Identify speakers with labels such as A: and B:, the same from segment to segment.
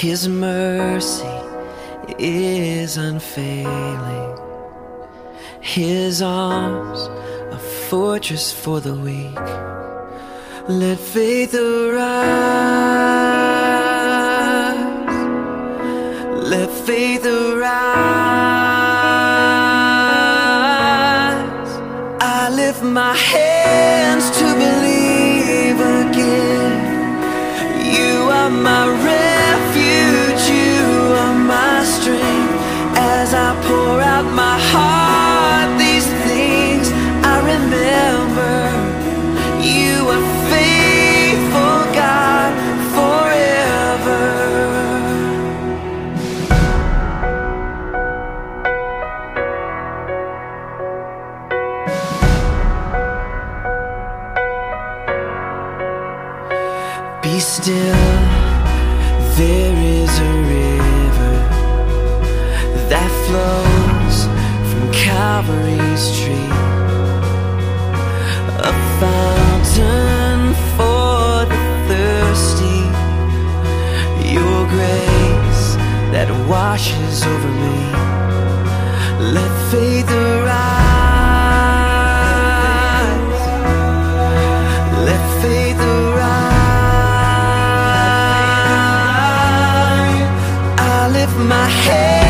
A: His
B: mercy is unfailing. His arms, a fortress for the weak. Let faith arise. Let faith arise. I lift my head. Washes over me. Let faith arise. Let faith arise. I lift my hands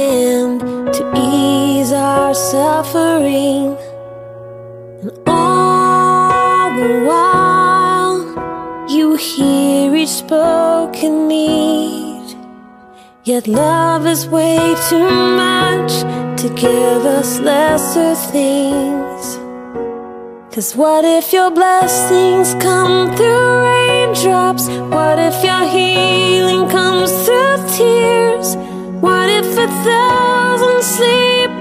C: our suffering. And all the while, you hear each spoken need. Yet love is way too much to give us lesser things. Cause what if your blessings come through raindrops? What if your healing comes through tears? What if a thousand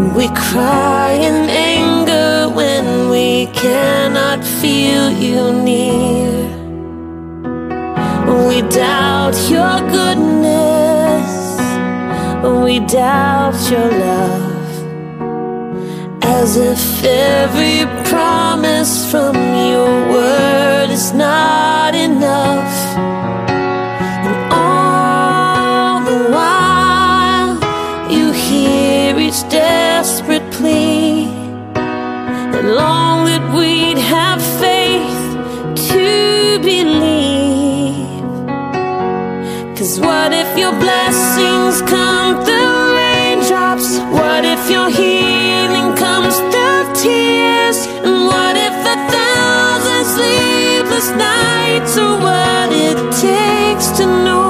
C: And we cry in anger when we cannot feel you near. We doubt your goodness, we doubt your love. As if every promise from your word is not enough. What if your blessings come through raindrops? What if your healing comes through tears? And what if a thousand sleepless nights are what it takes to know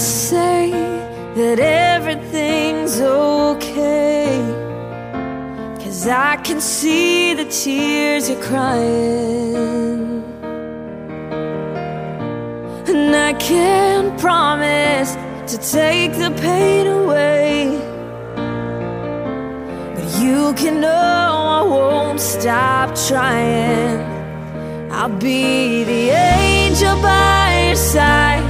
B: say that
C: everything's okay. Cause I can see the tears you're crying. And I can't promise to take the pain away. But you can know I won't stop trying. I'll be the angel by your side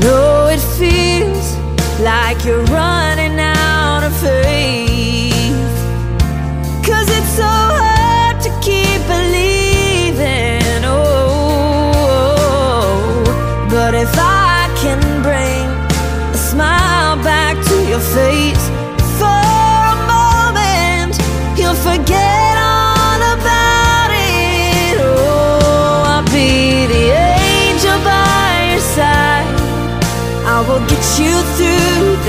C: know it feels like you're running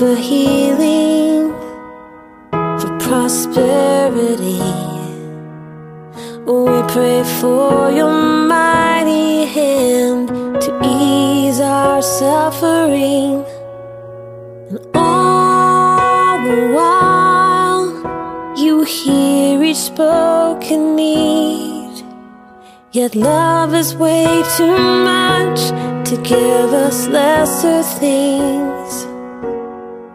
B: For
D: healing. For prosperity. We pray for your mighty hand to ease our suffering. And all the while, you hear each spoken need. Yet love is way too much to give us lesser things.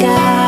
D: In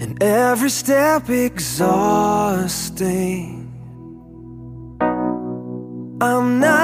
A: And every
B: step exhausting, I'm not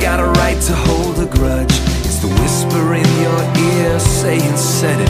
E: got a
F: right to hold a grudge. It's the whisper in your ear saying, set it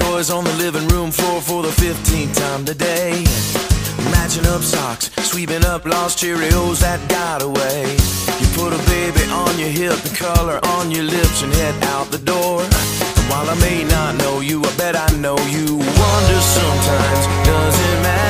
A: toys on the living room floor for the 15th time today. Matching up socks, sweeping up lost Cheerios that got away. You put a baby on your hip and color on your lips and head out the door. While I may not know you, I bet I know you. Wonder sometimes, does it matter?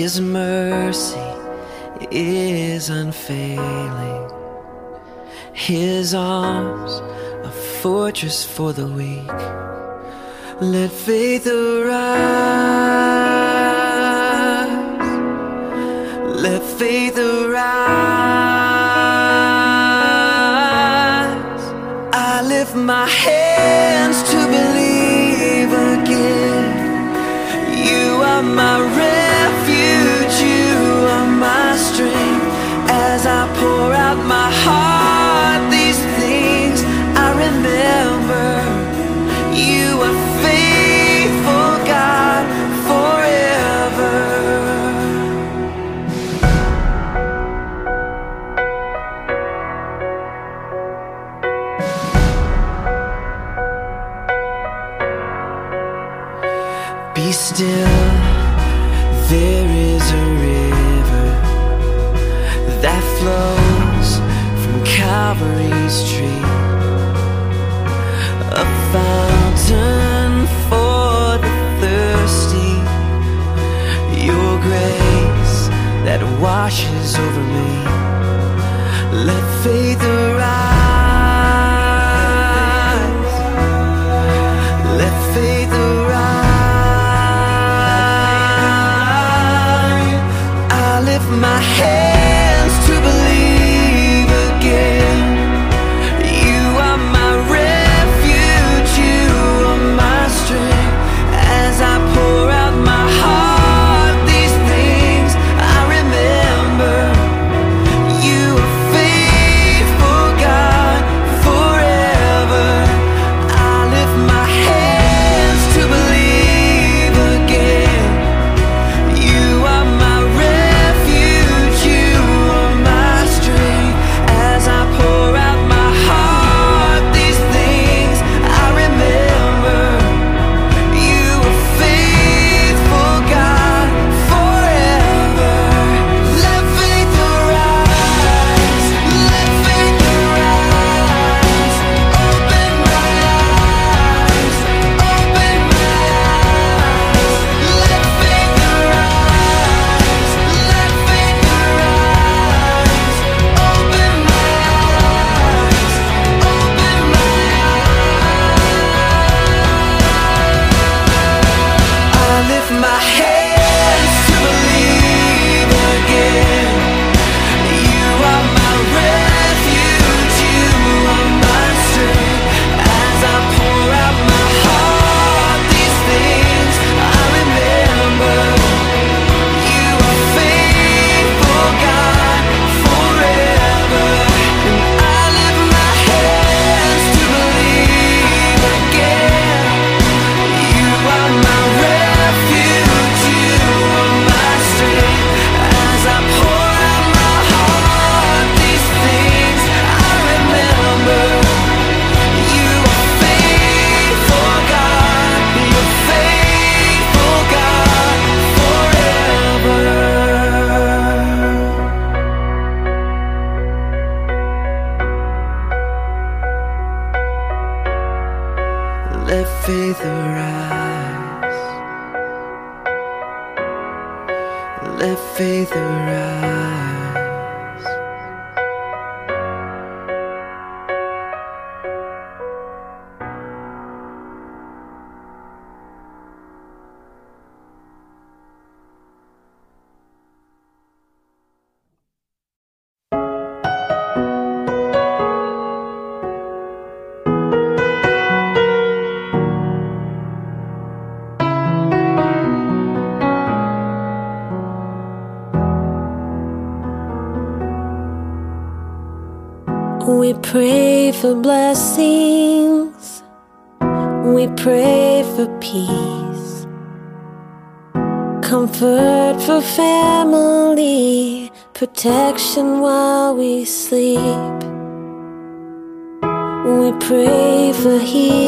A: His
B: mercy is unfailing. His arms, a fortress for the weak. Let faith arise. Let faith arise. I lift my hands to believe again. You are my refuge my strength as I pour out my heart. These things I remember. You are faithful, God, forever. Be still. Calvary's tree A fountain for the thirsty. Your grace that washes over me. Let faith arise. Let faith arise. I lift my
C: head. For blessings. We pray for peace. Comfort for family. Protection while we sleep. We pray for healing.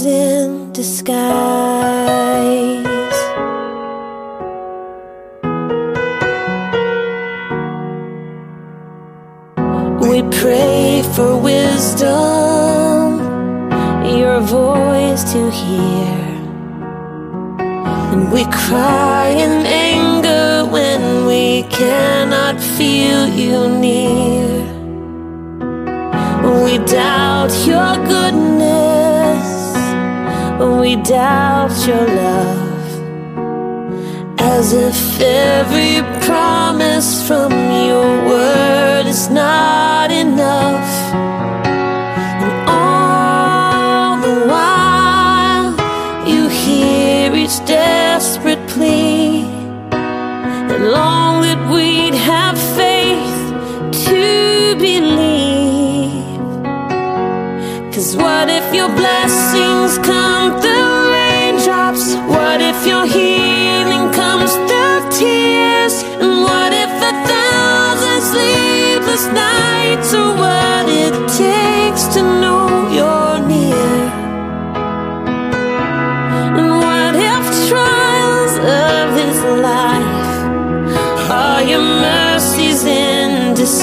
C: in disguise? We pray for wisdom, your voice to hear. And we cry in anger when we cannot feel you near. We doubt your goodness, we doubt your love. As if every promise from your word is not enough.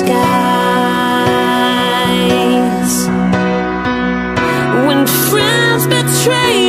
C: Disguise? When friends betray